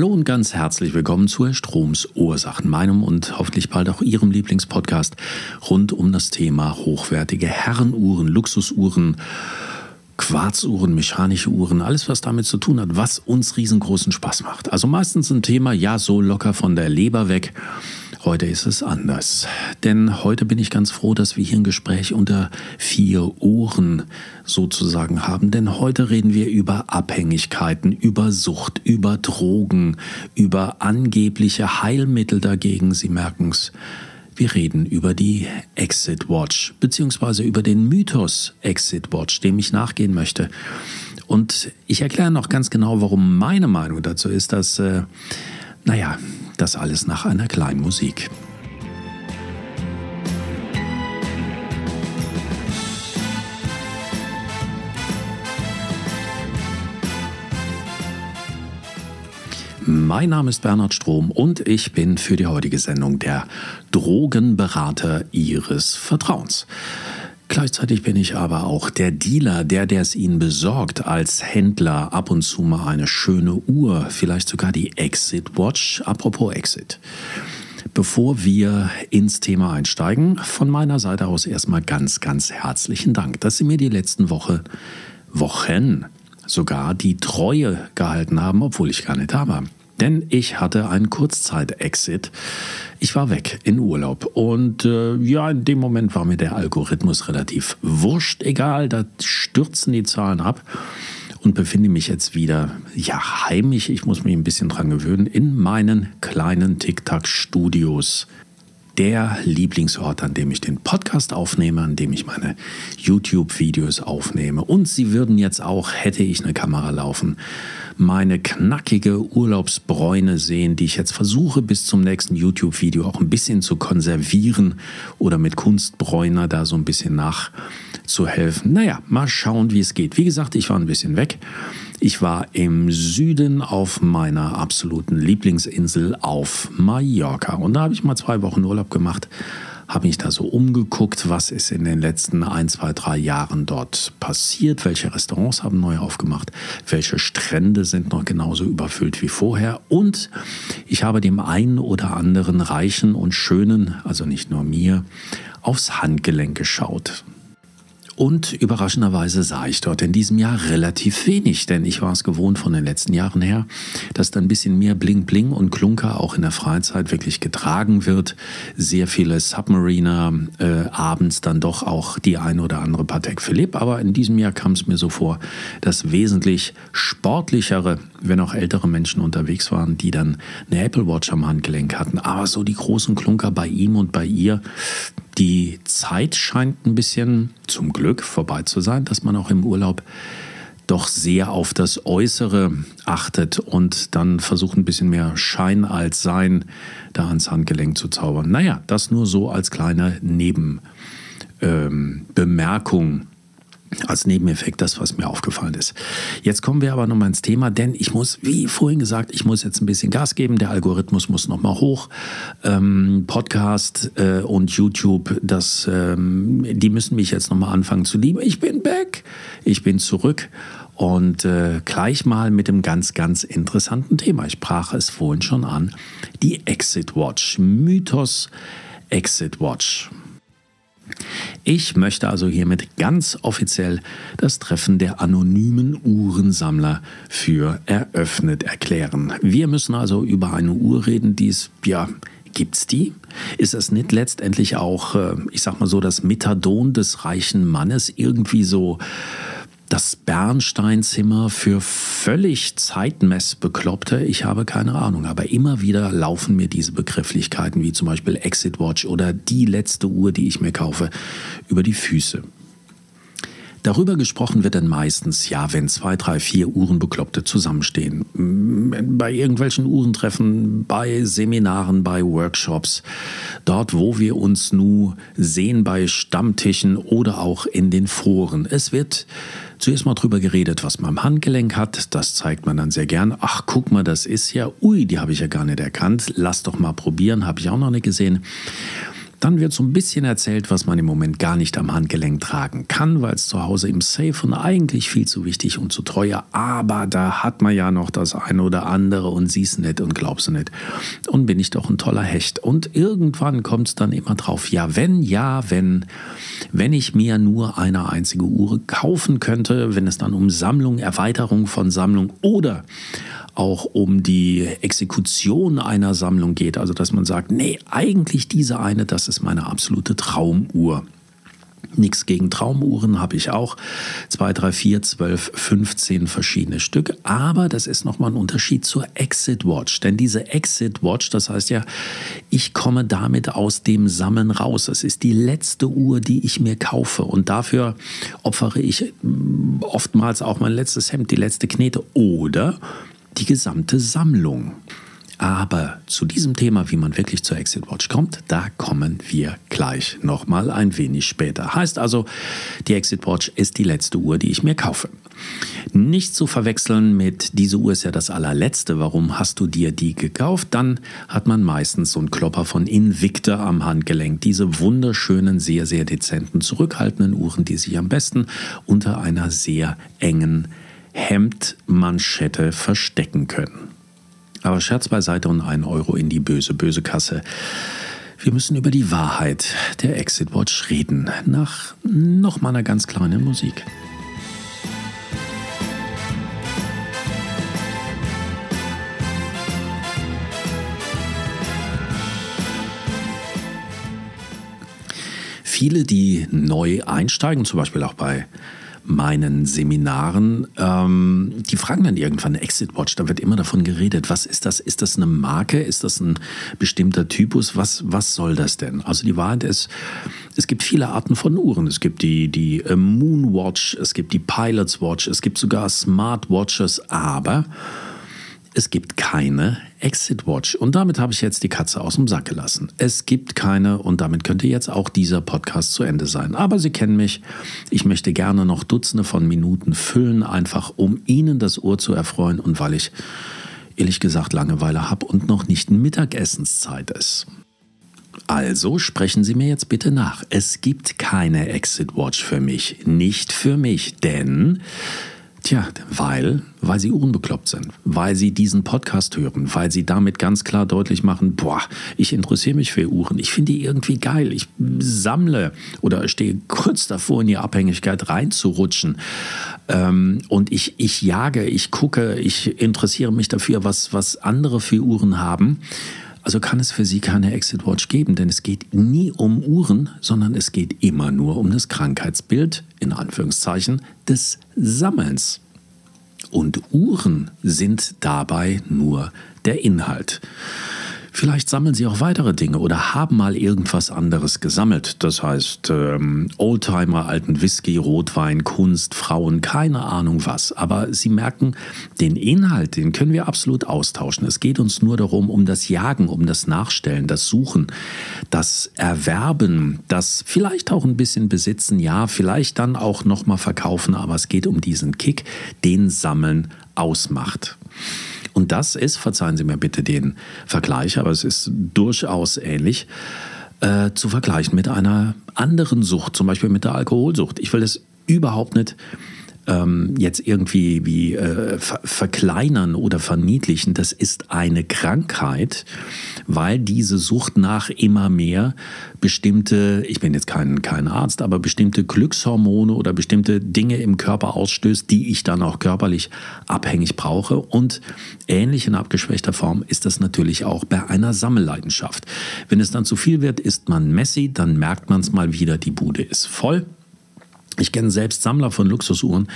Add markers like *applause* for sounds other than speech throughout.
Hallo und ganz herzlich willkommen zu Stroms Ursachen, meinem und hoffentlich bald auch Ihrem Lieblingspodcast rund um das Thema hochwertige Herrenuhren, Luxusuhren, Quarzuhren, mechanische Uhren, alles was damit zu tun hat, was uns riesengroßen Spaß macht. Also meistens ein Thema, ja, so locker von der Leber weg Heute ist es anders. Denn heute bin ich ganz froh, dass wir hier ein Gespräch unter vier Ohren sozusagen haben. Denn heute reden wir über Abhängigkeiten, über Sucht, über Drogen, über angebliche Heilmittel dagegen. Sie merken es. Wir reden über die Exit Watch, beziehungsweise über den Mythos Exit Watch, dem ich nachgehen möchte. Und ich erkläre noch ganz genau, warum meine Meinung dazu ist, dass, äh, naja, das alles nach einer kleinen Musik. Mein Name ist Bernhard Strom und ich bin für die heutige Sendung der Drogenberater Ihres Vertrauens. Gleichzeitig bin ich aber auch der Dealer, der, der es Ihnen besorgt, als Händler ab und zu mal eine schöne Uhr, vielleicht sogar die Exit Watch. Apropos Exit. Bevor wir ins Thema einsteigen, von meiner Seite aus erstmal ganz, ganz herzlichen Dank, dass Sie mir die letzten Woche, Wochen sogar die Treue gehalten haben, obwohl ich gar nicht da war. Denn ich hatte einen Kurzzeit-Exit. Ich war weg in Urlaub. Und äh, ja, in dem Moment war mir der Algorithmus relativ wurscht, egal, da stürzen die Zahlen ab und befinde mich jetzt wieder, ja, heimisch, ich muss mich ein bisschen dran gewöhnen, in meinen kleinen Tic-Tac-Studios der Lieblingsort, an dem ich den Podcast aufnehme, an dem ich meine YouTube-Videos aufnehme. Und Sie würden jetzt auch, hätte ich eine Kamera laufen, meine knackige Urlaubsbräune sehen, die ich jetzt versuche bis zum nächsten YouTube-Video auch ein bisschen zu konservieren oder mit Kunstbräuner da so ein bisschen nachzuhelfen. Naja, mal schauen, wie es geht. Wie gesagt, ich war ein bisschen weg. Ich war im Süden auf meiner absoluten Lieblingsinsel auf Mallorca und da habe ich mal zwei Wochen Urlaub gemacht habe mich da so umgeguckt, was ist in den letzten ein, zwei, drei Jahren dort passiert, welche Restaurants haben neu aufgemacht, welche Strände sind noch genauso überfüllt wie vorher und ich habe dem einen oder anderen Reichen und Schönen, also nicht nur mir, aufs Handgelenk geschaut. Und überraschenderweise sah ich dort in diesem Jahr relativ wenig, denn ich war es gewohnt von den letzten Jahren her, dass da ein bisschen mehr Bling Bling und Klunker auch in der Freizeit wirklich getragen wird. Sehr viele Submariner, äh, abends dann doch auch die ein oder andere Patek Philippe. Aber in diesem Jahr kam es mir so vor, dass wesentlich sportlichere, wenn auch ältere Menschen unterwegs waren, die dann eine Apple Watch am Handgelenk hatten. Aber so die großen Klunker bei ihm und bei ihr, die Zeit scheint ein bisschen zum Glück vorbei zu sein, dass man auch im Urlaub doch sehr auf das Äußere achtet und dann versucht ein bisschen mehr Schein als Sein da ans Handgelenk zu zaubern. Naja, das nur so als kleine Nebenbemerkung. Ähm, als Nebeneffekt das, was mir aufgefallen ist. Jetzt kommen wir aber nochmal ins Thema, denn ich muss, wie vorhin gesagt, ich muss jetzt ein bisschen Gas geben. Der Algorithmus muss nochmal hoch. Ähm, Podcast äh, und YouTube, das, ähm, die müssen mich jetzt nochmal anfangen zu lieben. Ich bin back, ich bin zurück. Und äh, gleich mal mit dem ganz, ganz interessanten Thema. Ich sprach es vorhin schon an. Die Exit Watch. Mythos Exit Watch. Ich möchte also hiermit ganz offiziell das Treffen der anonymen Uhrensammler für eröffnet erklären. Wir müssen also über eine Uhr reden, die es, ja, Gibt's die? Ist es nicht letztendlich auch, äh, ich sag mal so, das Methadon des reichen Mannes irgendwie so das Bernsteinzimmer für völlig Zeitmessbekloppte, ich habe keine Ahnung, aber immer wieder laufen mir diese Begrifflichkeiten wie zum Beispiel Exit Watch oder die letzte Uhr, die ich mir kaufe, über die Füße. Darüber gesprochen wird dann meistens, ja, wenn zwei, drei, vier Uhrenbekloppte zusammenstehen. Bei irgendwelchen Uhrentreffen, bei Seminaren, bei Workshops, dort, wo wir uns nu sehen, bei Stammtischen oder auch in den Foren. Es wird zuerst mal drüber geredet, was man am Handgelenk hat. Das zeigt man dann sehr gern. Ach, guck mal, das ist ja, ui, die habe ich ja gar nicht erkannt. Lass doch mal probieren, habe ich auch noch nicht gesehen. Dann wird so ein bisschen erzählt, was man im Moment gar nicht am Handgelenk tragen kann, weil es zu Hause im Safe und eigentlich viel zu wichtig und zu teuer. Aber da hat man ja noch das eine oder andere und siehst nicht und glaubst nicht. Und bin ich doch ein toller Hecht. Und irgendwann kommt es dann immer drauf, ja, wenn, ja, wenn, wenn ich mir nur eine einzige Uhr kaufen könnte, wenn es dann um Sammlung, Erweiterung von Sammlung oder auch um die Exekution einer Sammlung geht. Also dass man sagt, nee, eigentlich diese eine, das ist meine absolute Traumuhr. Nichts gegen Traumuhren habe ich auch. 2, 3, 4, 12, 15 verschiedene Stück. Aber das ist nochmal ein Unterschied zur Exit Watch. Denn diese Exit Watch, das heißt ja, ich komme damit aus dem Sammeln raus. Es ist die letzte Uhr, die ich mir kaufe. Und dafür opfere ich mm, oftmals auch mein letztes Hemd, die letzte Knete oder die gesamte Sammlung. Aber zu diesem Thema, wie man wirklich zur Exit Watch kommt, da kommen wir gleich nochmal ein wenig später. Heißt also, die Exit Watch ist die letzte Uhr, die ich mir kaufe. Nicht zu verwechseln mit, diese Uhr ist ja das allerletzte, warum hast du dir die gekauft? Dann hat man meistens so einen Klopper von Invicta am Handgelenk. Diese wunderschönen, sehr, sehr dezenten, zurückhaltenden Uhren, die sich am besten unter einer sehr engen Hemdmanschette verstecken können. Aber Scherz beiseite und ein Euro in die böse, böse Kasse. Wir müssen über die Wahrheit der Exit Watch reden. Nach noch mal einer ganz kleinen Musik. Viele, die neu einsteigen, zum Beispiel auch bei meinen Seminaren, ähm, die fragen dann irgendwann Exit Watch, da wird immer davon geredet, was ist das? Ist das eine Marke? Ist das ein bestimmter Typus? Was, was soll das denn? Also die Wahrheit ist, es gibt viele Arten von Uhren. Es gibt die, die äh, Moonwatch, es gibt die Pilot's Watch, es gibt sogar Smartwatches, aber es gibt keine Exit Watch. Und damit habe ich jetzt die Katze aus dem Sack gelassen. Es gibt keine und damit könnte jetzt auch dieser Podcast zu Ende sein. Aber Sie kennen mich. Ich möchte gerne noch Dutzende von Minuten füllen, einfach um Ihnen das Ohr zu erfreuen und weil ich ehrlich gesagt Langeweile habe und noch nicht Mittagessenszeit ist. Also sprechen Sie mir jetzt bitte nach. Es gibt keine Exit Watch für mich. Nicht für mich, denn Tja, weil, weil sie unbekloppt sind, weil sie diesen Podcast hören, weil sie damit ganz klar deutlich machen, boah, ich interessiere mich für Uhren, ich finde die irgendwie geil, ich sammle oder stehe kurz davor, in die Abhängigkeit reinzurutschen ähm, und ich, ich jage, ich gucke, ich interessiere mich dafür, was, was andere für Uhren haben. Also kann es für Sie keine Exit Watch geben, denn es geht nie um Uhren, sondern es geht immer nur um das Krankheitsbild, in Anführungszeichen, des Sammelns. Und Uhren sind dabei nur der Inhalt. Vielleicht sammeln sie auch weitere Dinge oder haben mal irgendwas anderes gesammelt. Das heißt, ähm, Oldtimer, alten Whisky, Rotwein, Kunst, Frauen, keine Ahnung was. Aber sie merken, den Inhalt, den können wir absolut austauschen. Es geht uns nur darum, um das Jagen, um das Nachstellen, das Suchen, das Erwerben, das vielleicht auch ein bisschen besitzen, ja, vielleicht dann auch nochmal verkaufen, aber es geht um diesen Kick, den Sammeln ausmacht. Und das ist, verzeihen Sie mir bitte den Vergleich, aber es ist durchaus ähnlich, äh, zu vergleichen mit einer anderen Sucht, zum Beispiel mit der Alkoholsucht. Ich will das überhaupt nicht ähm, jetzt irgendwie wie äh, ver verkleinern oder verniedlichen. Das ist eine Krankheit, weil diese Sucht nach immer mehr bestimmte, ich bin jetzt kein, kein Arzt, aber bestimmte Glückshormone oder bestimmte Dinge im Körper ausstößt, die ich dann auch körperlich abhängig brauche. Und ähnlich in abgeschwächter Form ist das natürlich auch bei einer Sammelleidenschaft. Wenn es dann zu viel wird, ist man Messi, dann merkt man es mal wieder, die Bude ist voll. Ich kenne selbst Sammler von Luxusuhren,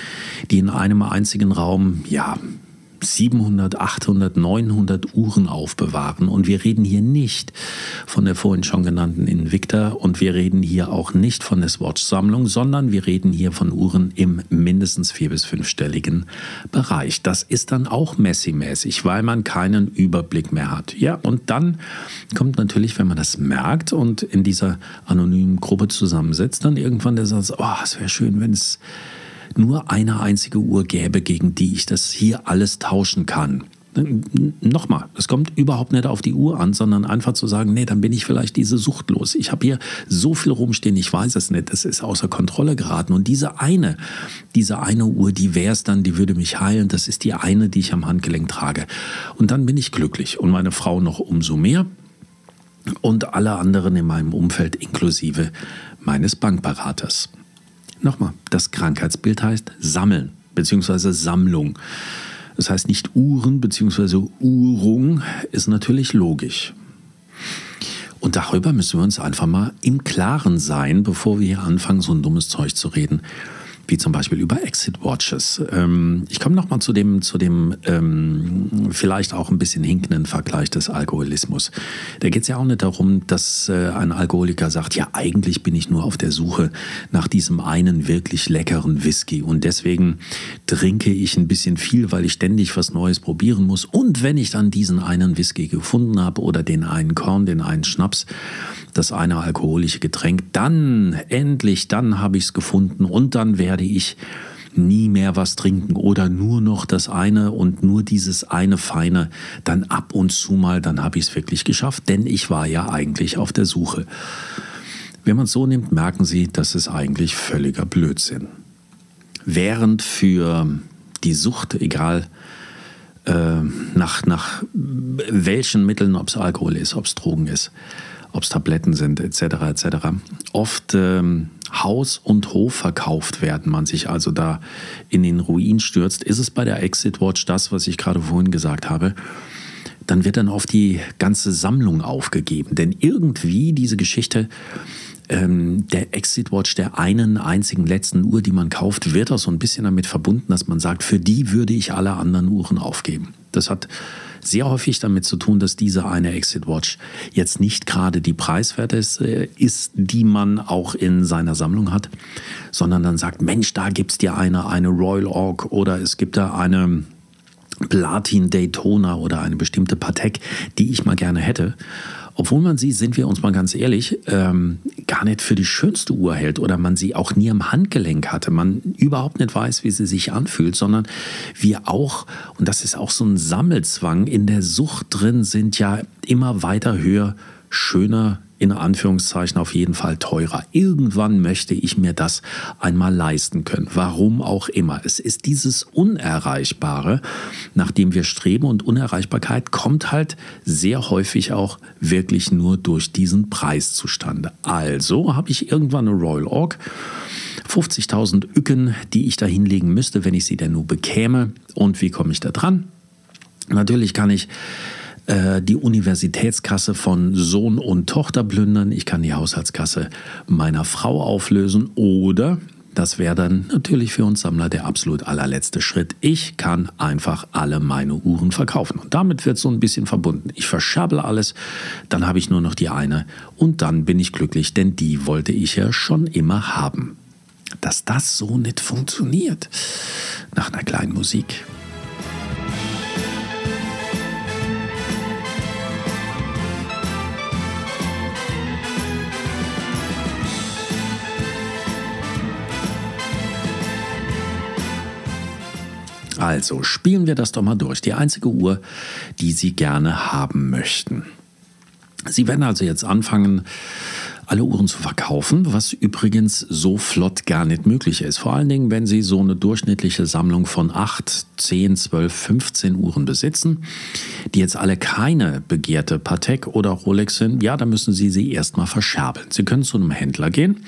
die in einem einzigen Raum, ja, 700, 800, 900 Uhren aufbewahren. Und wir reden hier nicht von der vorhin schon genannten Invicta und wir reden hier auch nicht von der Swatch-Sammlung, sondern wir reden hier von Uhren im mindestens vier- bis fünfstelligen Bereich. Das ist dann auch Messi-mäßig, weil man keinen Überblick mehr hat. Ja, und dann kommt natürlich, wenn man das merkt und in dieser anonymen Gruppe zusammensitzt, dann irgendwann der Satz, oh, es wäre schön, wenn es nur eine einzige Uhr gäbe, gegen die ich das hier alles tauschen kann. Nochmal, es kommt überhaupt nicht auf die Uhr an, sondern einfach zu sagen, nee, dann bin ich vielleicht diese Sucht los. Ich habe hier so viel rumstehen, ich weiß es nicht, es ist außer Kontrolle geraten. Und diese eine, diese eine Uhr, die wäre es dann, die würde mich heilen. Das ist die eine, die ich am Handgelenk trage. Und dann bin ich glücklich. Und meine Frau noch umso mehr. Und alle anderen in meinem Umfeld, inklusive meines Bankberaters. Nochmal, das Krankheitsbild heißt Sammeln bzw. Sammlung. Das heißt nicht Uhren bzw. Uhrung ist natürlich logisch. Und darüber müssen wir uns einfach mal im Klaren sein, bevor wir hier anfangen, so ein dummes Zeug zu reden wie zum Beispiel über Exit Watches. Ähm, ich komme nochmal zu dem, zu dem ähm, vielleicht auch ein bisschen hinkenden Vergleich des Alkoholismus. Da geht es ja auch nicht darum, dass äh, ein Alkoholiker sagt, ja eigentlich bin ich nur auf der Suche nach diesem einen wirklich leckeren Whisky und deswegen trinke ich ein bisschen viel, weil ich ständig was Neues probieren muss. Und wenn ich dann diesen einen Whisky gefunden habe oder den einen Korn, den einen Schnaps, das eine alkoholische Getränk, dann endlich, dann habe ich es gefunden und dann werde ich nie mehr was trinken oder nur noch das eine und nur dieses eine feine, dann ab und zu mal, dann habe ich es wirklich geschafft, denn ich war ja eigentlich auf der Suche. Wenn man es so nimmt, merken Sie, das ist eigentlich völliger Blödsinn. Während für die Sucht, egal äh, nach, nach welchen Mitteln, ob es Alkohol ist, ob es Drogen ist, ob es Tabletten sind, etc. etc. Oft ähm, Haus und Hof verkauft werden, man sich also da in den Ruin stürzt, ist es bei der Exit Watch das, was ich gerade vorhin gesagt habe. Dann wird dann auf die ganze Sammlung aufgegeben. Denn irgendwie diese Geschichte ähm, der Exit Watch der einen einzigen letzten Uhr, die man kauft, wird auch so ein bisschen damit verbunden, dass man sagt, für die würde ich alle anderen Uhren aufgeben. Das hat sehr häufig damit zu tun, dass diese eine Exit Watch jetzt nicht gerade die preiswerte ist, die man auch in seiner Sammlung hat, sondern dann sagt, Mensch, da gibt es dir eine, eine Royal Oak oder es gibt da eine Platin Daytona oder eine bestimmte Patek, die ich mal gerne hätte. Obwohl man sie, sind wir uns mal ganz ehrlich, ähm, gar nicht für die schönste Uhr hält oder man sie auch nie am Handgelenk hatte, man überhaupt nicht weiß, wie sie sich anfühlt, sondern wir auch, und das ist auch so ein Sammelzwang, in der Sucht drin sind ja immer weiter höher, schöner, in Anführungszeichen auf jeden Fall teurer. Irgendwann möchte ich mir das einmal leisten können. Warum auch immer. Es ist dieses Unerreichbare, nach dem wir streben und Unerreichbarkeit kommt halt sehr häufig auch wirklich nur durch diesen Preis zustande. Also habe ich irgendwann eine Royal Oak. 50.000 Ücken, die ich da hinlegen müsste, wenn ich sie denn nur bekäme. Und wie komme ich da dran? Natürlich kann ich äh, die Universitätskasse von Sohn und Tochter plündern, ich kann die Haushaltskasse meiner Frau auflösen oder das wäre dann natürlich für uns Sammler der absolut allerletzte Schritt. Ich kann einfach alle meine Uhren verkaufen. Und damit wird so ein bisschen verbunden. Ich verschabble alles, dann habe ich nur noch die eine und dann bin ich glücklich, denn die wollte ich ja schon immer haben. Dass das so nicht funktioniert. Nach einer kleinen Musik. Also spielen wir das doch mal durch. Die einzige Uhr, die Sie gerne haben möchten. Sie werden also jetzt anfangen, alle Uhren zu verkaufen, was übrigens so flott gar nicht möglich ist. Vor allen Dingen, wenn Sie so eine durchschnittliche Sammlung von 8, 10, 12, 15 Uhren besitzen, die jetzt alle keine begehrte Patek oder Rolex sind, ja, dann müssen Sie sie erstmal verscherbeln. Sie können zu einem Händler gehen,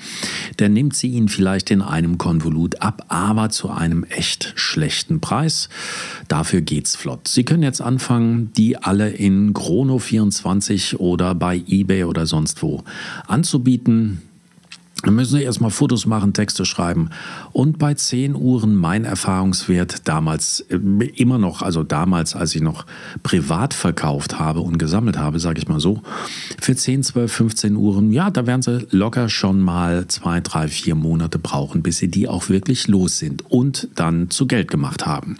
der nimmt sie Ihnen vielleicht in einem Konvolut ab, aber zu einem echt schlechten Preis. Dafür geht's flott. Sie können jetzt anfangen, die alle in Chrono24 oder bei eBay oder sonst wo anzubieten anzubieten. Dann müssen Sie erstmal Fotos machen, Texte schreiben. Und bei 10 Uhren mein Erfahrungswert damals äh, immer noch, also damals, als ich noch privat verkauft habe und gesammelt habe, sage ich mal so, für 10, 12, 15 Uhren, ja, da werden Sie locker schon mal zwei, drei, vier Monate brauchen, bis Sie die auch wirklich los sind und dann zu Geld gemacht haben.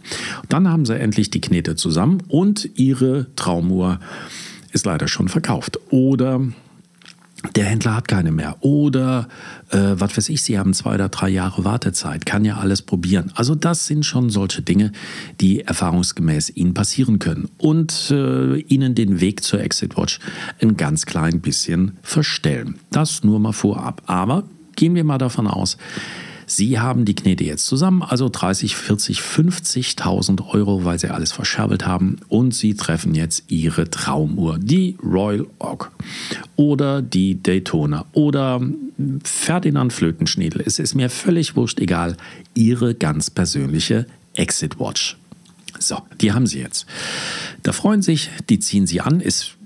Dann haben Sie endlich die Knete zusammen und Ihre Traumuhr ist leider schon verkauft. Oder der Händler hat keine mehr. Oder, äh, was weiß ich, Sie haben zwei oder drei Jahre Wartezeit, kann ja alles probieren. Also das sind schon solche Dinge, die erfahrungsgemäß Ihnen passieren können und äh, Ihnen den Weg zur Exit Watch ein ganz klein bisschen verstellen. Das nur mal vorab. Aber gehen wir mal davon aus, Sie haben die Knete jetzt zusammen, also 30, 40, 50.000 Euro, weil Sie alles verscherbelt haben und Sie treffen jetzt Ihre Traumuhr, die Royal Oak oder die Daytona oder Ferdinand Flötenschniedel. Es ist mir völlig wurscht, egal, Ihre ganz persönliche Exit Watch. So, die haben sie jetzt. Da freuen sich, die ziehen sie an, ist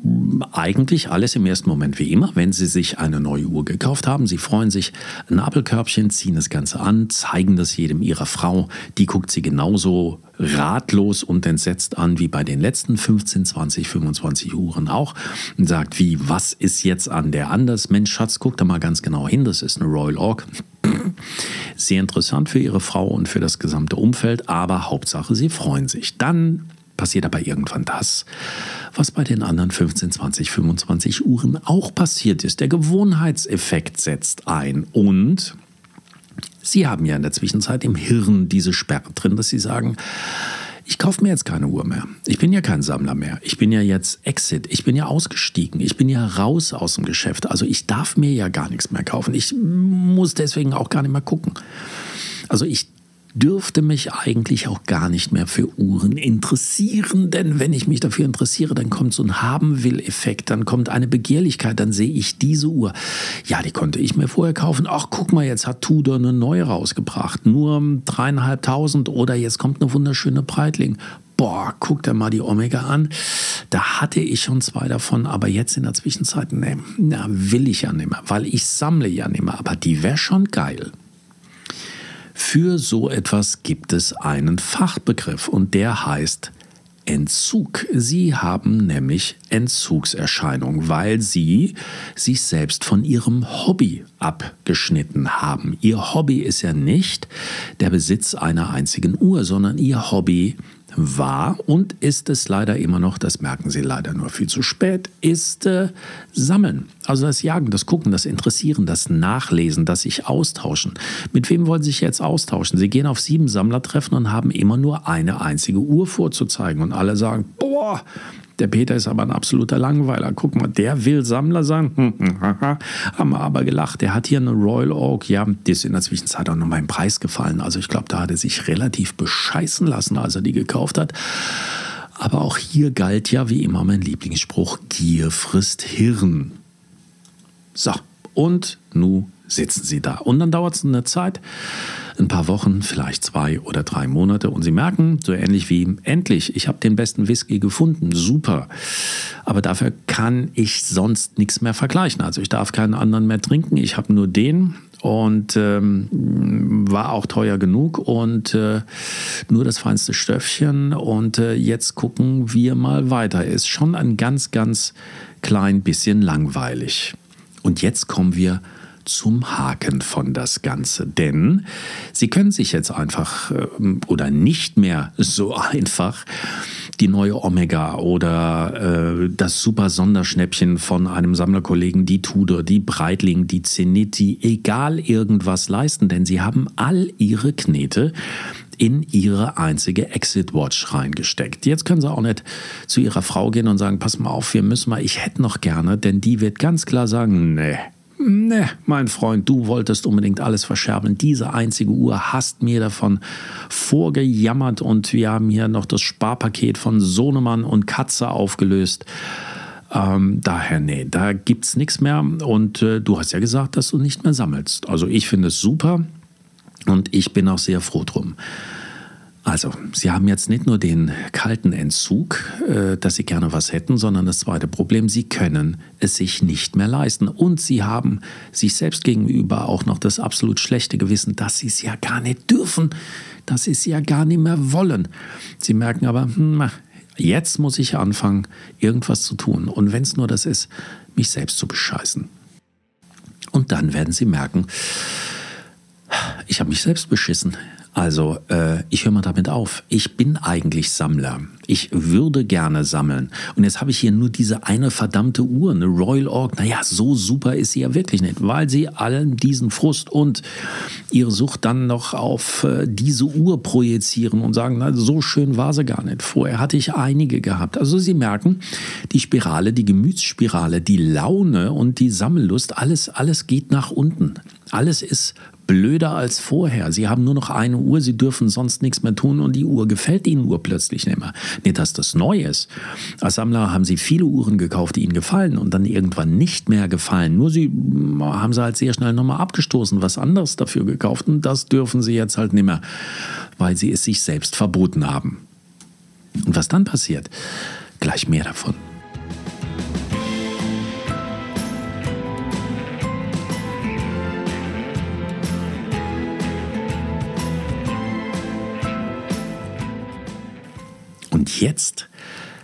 eigentlich alles im ersten Moment wie immer, wenn sie sich eine neue Uhr gekauft haben. Sie freuen sich, ein Apfelkörbchen, ziehen das Ganze an, zeigen das jedem ihrer Frau. Die guckt sie genauso ratlos und entsetzt an wie bei den letzten 15, 20, 25 Uhren auch und sagt, wie, was ist jetzt an der anders? Mensch, Schatz, guck da mal ganz genau hin, das ist eine Royal Oak. Sehr interessant für ihre Frau und für das gesamte Umfeld, aber Hauptsache, sie freuen sich. Dann passiert aber irgendwann das, was bei den anderen 15, 20, 25 Uhren auch passiert ist. Der Gewohnheitseffekt setzt ein und Sie haben ja in der Zwischenzeit im Hirn diese Sperre drin, dass Sie sagen, ich kaufe mir jetzt keine Uhr mehr. Ich bin ja kein Sammler mehr. Ich bin ja jetzt Exit. Ich bin ja ausgestiegen. Ich bin ja raus aus dem Geschäft. Also ich darf mir ja gar nichts mehr kaufen. Ich muss deswegen auch gar nicht mehr gucken. Also ich dürfte mich eigentlich auch gar nicht mehr für Uhren interessieren, denn wenn ich mich dafür interessiere, dann kommt so ein Haben-will-Effekt, dann kommt eine Begehrlichkeit, dann sehe ich diese Uhr. Ja, die konnte ich mir vorher kaufen. Ach, guck mal, jetzt hat Tudor eine neue rausgebracht, nur dreieinhalbtausend oder jetzt kommt eine wunderschöne Breitling. Boah, guck dir mal die Omega an. Da hatte ich schon zwei davon, aber jetzt in der Zwischenzeit, ne, na, will ich ja nicht mehr, weil ich sammle ja nicht mehr. Aber die wäre schon geil. Für so etwas gibt es einen Fachbegriff und der heißt Entzug. Sie haben nämlich Entzugserscheinungen, weil sie sich selbst von ihrem Hobby abgeschnitten haben. Ihr Hobby ist ja nicht der Besitz einer einzigen Uhr, sondern ihr Hobby ist war und ist es leider immer noch, das merken Sie leider nur viel zu spät, ist äh, Sammeln. Also das Jagen, das Gucken, das Interessieren, das Nachlesen, das sich austauschen. Mit wem wollen Sie sich jetzt austauschen? Sie gehen auf sieben Sammlertreffen und haben immer nur eine einzige Uhr vorzuzeigen und alle sagen, boah, der Peter ist aber ein absoluter Langweiler. Guck mal, der will Sammler sein. Hm, hm, haben wir aber gelacht. Der hat hier eine Royal Oak. Ja, die ist in der Zwischenzeit auch noch mal im Preis gefallen. Also ich glaube, da hat er sich relativ bescheißen lassen, als er die gekauft hat. Aber auch hier galt ja wie immer mein Lieblingsspruch, Gier frisst Hirn. So, und nu sitzen sie da. Und dann dauert es eine Zeit, ein paar Wochen, vielleicht zwei oder drei Monate und Sie merken, so ähnlich wie endlich, ich habe den besten Whisky gefunden, super. Aber dafür kann ich sonst nichts mehr vergleichen. Also ich darf keinen anderen mehr trinken, ich habe nur den und ähm, war auch teuer genug und äh, nur das feinste Stöffchen und äh, jetzt gucken wir mal weiter. Ist schon ein ganz, ganz klein bisschen langweilig. Und jetzt kommen wir zum Haken von das Ganze. Denn Sie können sich jetzt einfach ähm, oder nicht mehr so *laughs* einfach die neue Omega oder äh, das super Sonderschnäppchen von einem Sammlerkollegen, die Tudor, die Breitling, die Zeniti, egal irgendwas leisten, denn sie haben all ihre Knete in ihre einzige Exit Watch reingesteckt. Jetzt können sie auch nicht zu ihrer Frau gehen und sagen, pass mal auf, wir müssen mal, ich hätte noch gerne, denn die wird ganz klar sagen, nee, Ne, mein Freund, du wolltest unbedingt alles verscherben. Diese einzige Uhr hast mir davon vorgejammert und wir haben hier noch das Sparpaket von Sohnemann und Katze aufgelöst. Ähm, daher, nee, da gibt's nichts mehr. Und äh, du hast ja gesagt, dass du nicht mehr sammelst. Also ich finde es super und ich bin auch sehr froh drum. Also, Sie haben jetzt nicht nur den kalten Entzug, äh, dass Sie gerne was hätten, sondern das zweite Problem, Sie können es sich nicht mehr leisten. Und Sie haben sich selbst gegenüber auch noch das absolut schlechte Gewissen, dass Sie es ja gar nicht dürfen, dass Sie es ja gar nicht mehr wollen. Sie merken aber, hm, jetzt muss ich anfangen, irgendwas zu tun. Und wenn es nur das ist, mich selbst zu bescheißen. Und dann werden Sie merken, ich habe mich selbst beschissen. Also, äh, ich höre mal damit auf. Ich bin eigentlich Sammler. Ich würde gerne sammeln. Und jetzt habe ich hier nur diese eine verdammte Uhr, eine Royal Org. Naja, so super ist sie ja wirklich nicht, weil sie allen diesen Frust und ihre Sucht dann noch auf äh, diese Uhr projizieren und sagen, na, so schön war sie gar nicht. Vorher hatte ich einige gehabt. Also Sie merken, die Spirale, die Gemütsspirale, die Laune und die Sammellust, alles, alles geht nach unten. Alles ist blöder als vorher. Sie haben nur noch eine Uhr, sie dürfen sonst nichts mehr tun und die Uhr gefällt ihnen urplötzlich nicht mehr. Nicht, dass das neu ist. Als Sammler haben sie viele Uhren gekauft, die ihnen gefallen und dann irgendwann nicht mehr gefallen. Nur sie hm, haben sie halt sehr schnell nochmal abgestoßen, was anderes dafür gekauft und das dürfen sie jetzt halt nicht mehr, weil sie es sich selbst verboten haben. Und was dann passiert, gleich mehr davon. Und jetzt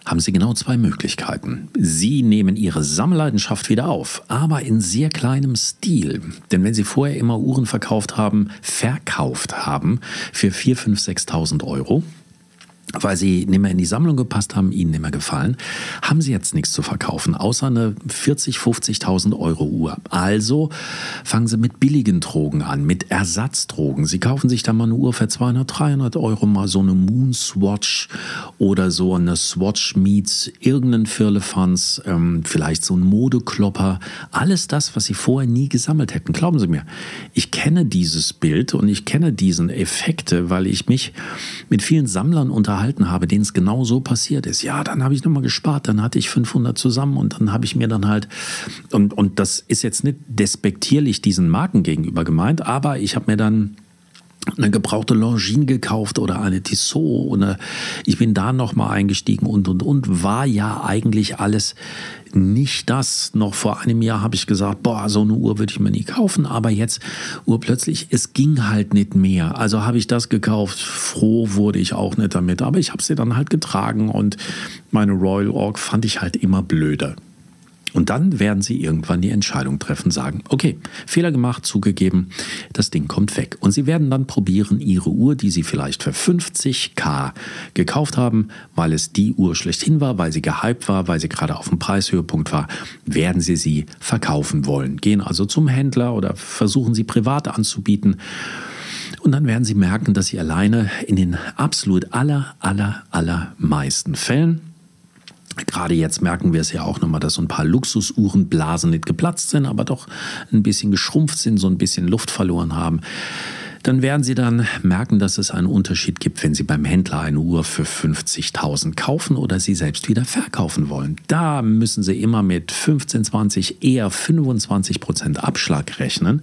haben Sie genau zwei Möglichkeiten. Sie nehmen Ihre Sammelleidenschaft wieder auf, aber in sehr kleinem Stil. Denn wenn Sie vorher immer Uhren verkauft haben, verkauft haben für 4.000, 5.000, 6.000 Euro, weil sie nicht mehr in die Sammlung gepasst haben, ihnen nicht mehr gefallen, haben sie jetzt nichts zu verkaufen, außer eine 40.000, 50.000 Euro Uhr. Also fangen sie mit billigen Drogen an, mit Ersatzdrogen. Sie kaufen sich dann mal eine Uhr für 200, 300 Euro, mal so eine Moonswatch oder so eine Swatch meets irgendeinen Firlefanz, ähm, vielleicht so ein Modeklopper. Alles das, was sie vorher nie gesammelt hätten. Glauben Sie mir, ich kenne dieses Bild und ich kenne diesen Effekte, weil ich mich mit vielen Sammlern unterhalte unterhalten habe, denen es genau so passiert ist. Ja, dann habe ich nochmal gespart, dann hatte ich 500 zusammen und dann habe ich mir dann halt, und, und das ist jetzt nicht despektierlich diesen Marken gegenüber gemeint, aber ich habe mir dann eine gebrauchte Longine gekauft oder eine Tissot und ich bin da nochmal eingestiegen und und und war ja eigentlich alles nicht das. Noch vor einem Jahr habe ich gesagt, boah, so eine Uhr würde ich mir nie kaufen, aber jetzt urplötzlich, es ging halt nicht mehr. Also habe ich das gekauft, froh wurde ich auch nicht damit, aber ich habe sie dann halt getragen und meine Royal Org fand ich halt immer blöder. Und dann werden sie irgendwann die Entscheidung treffen, sagen, okay, Fehler gemacht, zugegeben, das Ding kommt weg. Und sie werden dann probieren, ihre Uhr, die sie vielleicht für 50k gekauft haben, weil es die Uhr schlechthin war, weil sie gehypt war, weil sie gerade auf dem Preishöhepunkt war, werden sie sie verkaufen wollen. Gehen also zum Händler oder versuchen sie privat anzubieten. Und dann werden sie merken, dass sie alleine in den absolut aller, aller, allermeisten Fällen Gerade jetzt merken wir es ja auch nochmal, dass so ein paar Luxusuhrenblasen nicht geplatzt sind, aber doch ein bisschen geschrumpft sind, so ein bisschen Luft verloren haben. Dann werden Sie dann merken, dass es einen Unterschied gibt, wenn Sie beim Händler eine Uhr für 50.000 kaufen oder sie selbst wieder verkaufen wollen. Da müssen Sie immer mit 15, 20, eher 25 Prozent Abschlag rechnen.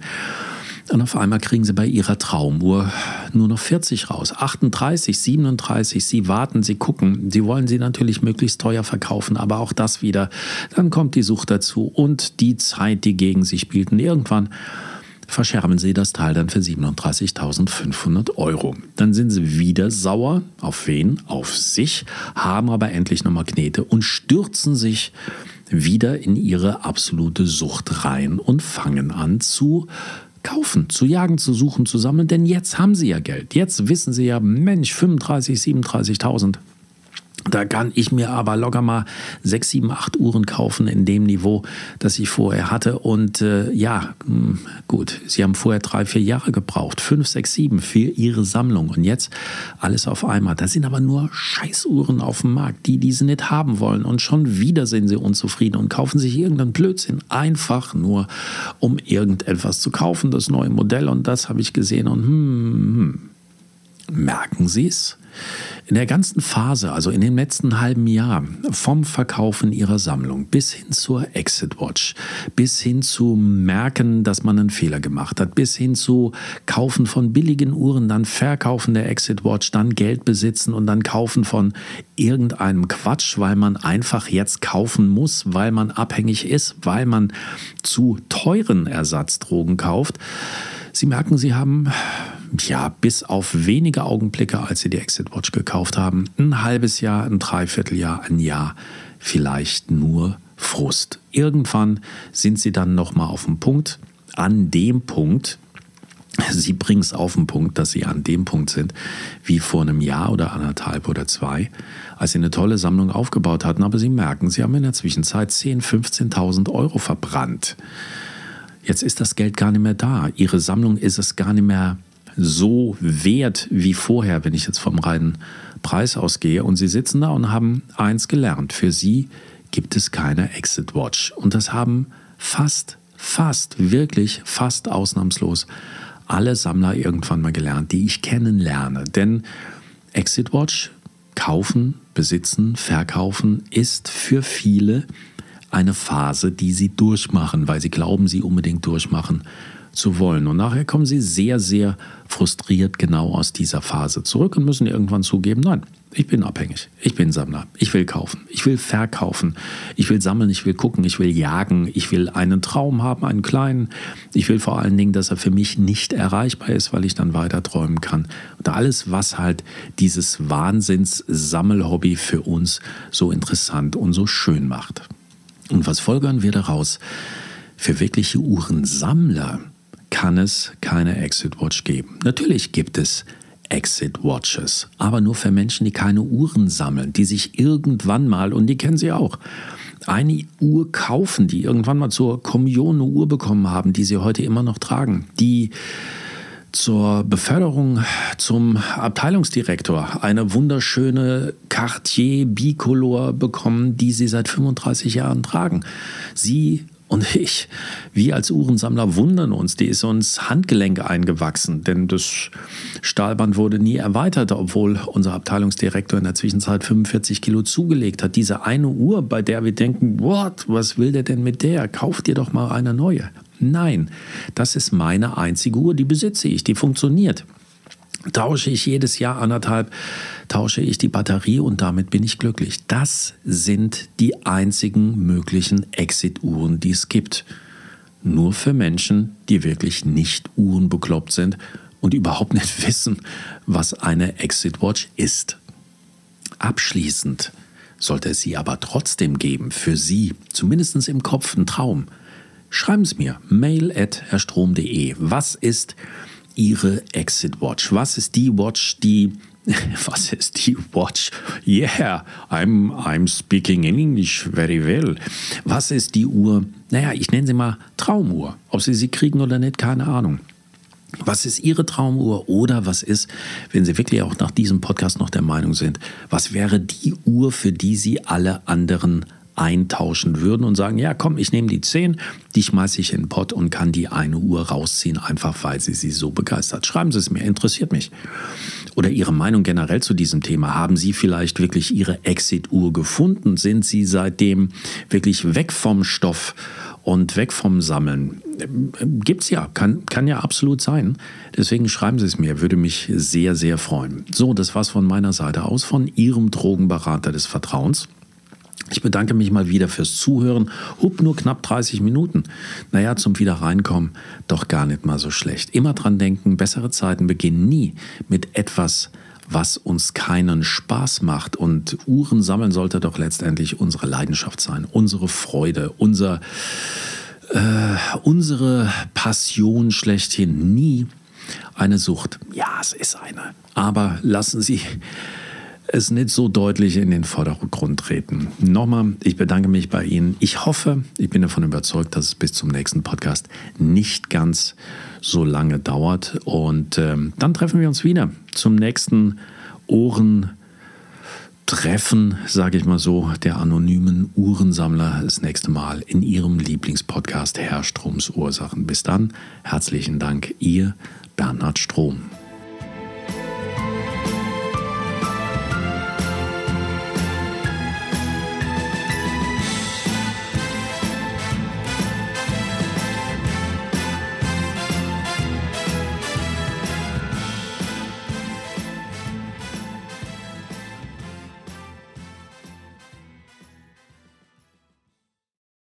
Und auf einmal kriegen sie bei ihrer Traumuhr nur noch 40 raus. 38, 37, sie warten, sie gucken. Sie wollen sie natürlich möglichst teuer verkaufen, aber auch das wieder. Dann kommt die Sucht dazu und die Zeit, die gegen sie spielt. Und irgendwann verscherben sie das Teil dann für 37.500 Euro. Dann sind sie wieder sauer. Auf wen? Auf sich, haben aber endlich nochmal Knete und stürzen sich wieder in ihre absolute Sucht rein und fangen an zu kaufen, zu jagen, zu suchen, zu sammeln, denn jetzt haben sie ja Geld. Jetzt wissen sie ja, Mensch, 35, 37.000 da kann ich mir aber locker mal sechs, sieben, acht Uhren kaufen in dem Niveau, das ich vorher hatte. Und äh, ja, hm, gut, Sie haben vorher drei, vier Jahre gebraucht, fünf, sechs, sieben für Ihre Sammlung. Und jetzt alles auf einmal. Da sind aber nur Scheißuhren auf dem Markt, die diese nicht haben wollen. Und schon wieder sind sie unzufrieden und kaufen sich irgendeinen Blödsinn. Einfach nur, um irgendetwas zu kaufen, das neue Modell. Und das habe ich gesehen. Und hm, hm, hm. Merken Sie es? In der ganzen Phase, also in dem letzten halben Jahr, vom Verkaufen ihrer Sammlung bis hin zur Exit Watch, bis hin zu merken, dass man einen Fehler gemacht hat, bis hin zu Kaufen von billigen Uhren, dann Verkaufen der Exit Watch, dann Geld besitzen und dann Kaufen von irgendeinem Quatsch, weil man einfach jetzt kaufen muss, weil man abhängig ist, weil man zu teuren Ersatzdrogen kauft. Sie merken, Sie haben ja, bis auf wenige Augenblicke, als sie die Exit Watch gekauft haben, ein halbes Jahr, ein Dreivierteljahr, ein Jahr, vielleicht nur Frust. Irgendwann sind sie dann nochmal auf dem Punkt, an dem Punkt, Sie bringen es auf den Punkt, dass Sie an dem Punkt sind, wie vor einem Jahr oder anderthalb oder zwei, als Sie eine tolle Sammlung aufgebaut hatten, aber Sie merken, Sie haben in der Zwischenzeit 10.000, 15.000 Euro verbrannt. Jetzt ist das Geld gar nicht mehr da. Ihre Sammlung ist es gar nicht mehr so wert wie vorher, wenn ich jetzt vom reinen Preis ausgehe. Und Sie sitzen da und haben eins gelernt. Für Sie gibt es keine Exit Watch. Und das haben fast, fast, wirklich fast ausnahmslos alle Sammler irgendwann mal gelernt, die ich kennenlerne. Denn Exit Watch, kaufen, besitzen, verkaufen, ist für viele eine Phase, die sie durchmachen, weil sie glauben, sie unbedingt durchmachen zu wollen. Und nachher kommen sie sehr, sehr frustriert genau aus dieser Phase zurück und müssen irgendwann zugeben, nein, ich bin abhängig, ich bin Sammler, ich will kaufen, ich will verkaufen, ich will sammeln, ich will gucken, ich will jagen, ich will einen Traum haben, einen kleinen. Ich will vor allen Dingen, dass er für mich nicht erreichbar ist, weil ich dann weiter träumen kann. Und alles, was halt dieses Wahnsinns-Sammelhobby für uns so interessant und so schön macht. Und was folgern wir daraus? Für wirkliche Uhrensammler kann es keine Exit Watch geben. Natürlich gibt es Exit Watches, aber nur für Menschen, die keine Uhren sammeln, die sich irgendwann mal, und die kennen Sie auch, eine Uhr kaufen, die irgendwann mal zur Kommunion eine Uhr bekommen haben, die sie heute immer noch tragen, die zur Beförderung zum Abteilungsdirektor eine wunderschöne Cartier Bicolor bekommen, die sie seit 35 Jahren tragen. Sie und ich, wir als Uhrensammler wundern uns, die ist uns Handgelenk eingewachsen, denn das Stahlband wurde nie erweitert, obwohl unser Abteilungsdirektor in der Zwischenzeit 45 Kilo zugelegt hat. Diese eine Uhr, bei der wir denken, what, was will der denn mit der? Kauft dir doch mal eine neue. Nein, das ist meine einzige Uhr, die besitze ich, die funktioniert tausche ich jedes Jahr anderthalb, tausche ich die Batterie und damit bin ich glücklich. Das sind die einzigen möglichen Exit-Uhren, die es gibt. Nur für Menschen, die wirklich nicht uhrenbekloppt sind und überhaupt nicht *laughs* wissen, was eine Exit Watch ist. Abschließend sollte es sie aber trotzdem geben, für Sie, zumindest im Kopf, ein Traum. Schreiben Sie mir, mail at herstrom.de. Was ist Ihre Exit Watch? Was ist die Watch, die *laughs* was ist die Watch? Yeah, I'm, I'm speaking English very well. Was ist die Uhr? Naja, ich nenne sie mal Traumuhr. Ob Sie sie kriegen oder nicht, keine Ahnung. Was ist Ihre Traumuhr oder was ist, wenn Sie wirklich auch nach diesem Podcast noch der Meinung sind, was wäre die Uhr, für die Sie alle anderen eintauschen würden und sagen, ja komm, ich nehme die 10, die schmeiße ich in den Pott und kann die eine Uhr rausziehen, einfach weil sie sie so begeistert. Schreiben Sie es mir, interessiert mich. Oder Ihre Meinung generell zu diesem Thema. Haben Sie vielleicht wirklich Ihre Exit-Uhr gefunden? Sind Sie seitdem wirklich weg vom Stoff und weg vom Sammeln? Gibt's ja, kann, kann ja absolut sein. Deswegen schreiben Sie es mir, würde mich sehr, sehr freuen. So, das war's von meiner Seite aus, von Ihrem Drogenberater des Vertrauens. Ich bedanke mich mal wieder fürs Zuhören. Hup, nur knapp 30 Minuten. Naja, zum Wiederreinkommen doch gar nicht mal so schlecht. Immer dran denken, bessere Zeiten beginnen nie mit etwas, was uns keinen Spaß macht. Und Uhren sammeln sollte doch letztendlich unsere Leidenschaft sein, unsere Freude, unser, äh, unsere Passion schlechthin. Nie eine Sucht. Ja, es ist eine. Aber lassen Sie es nicht so deutlich in den Vordergrund treten. Nochmal, ich bedanke mich bei Ihnen. Ich hoffe, ich bin davon überzeugt, dass es bis zum nächsten Podcast nicht ganz so lange dauert. Und ähm, dann treffen wir uns wieder zum nächsten Ohrentreffen, sage ich mal so, der anonymen Uhrensammler das nächste Mal in Ihrem Lieblingspodcast Herr Stroms Ursachen. Bis dann, herzlichen Dank, Ihr Bernhard Strom.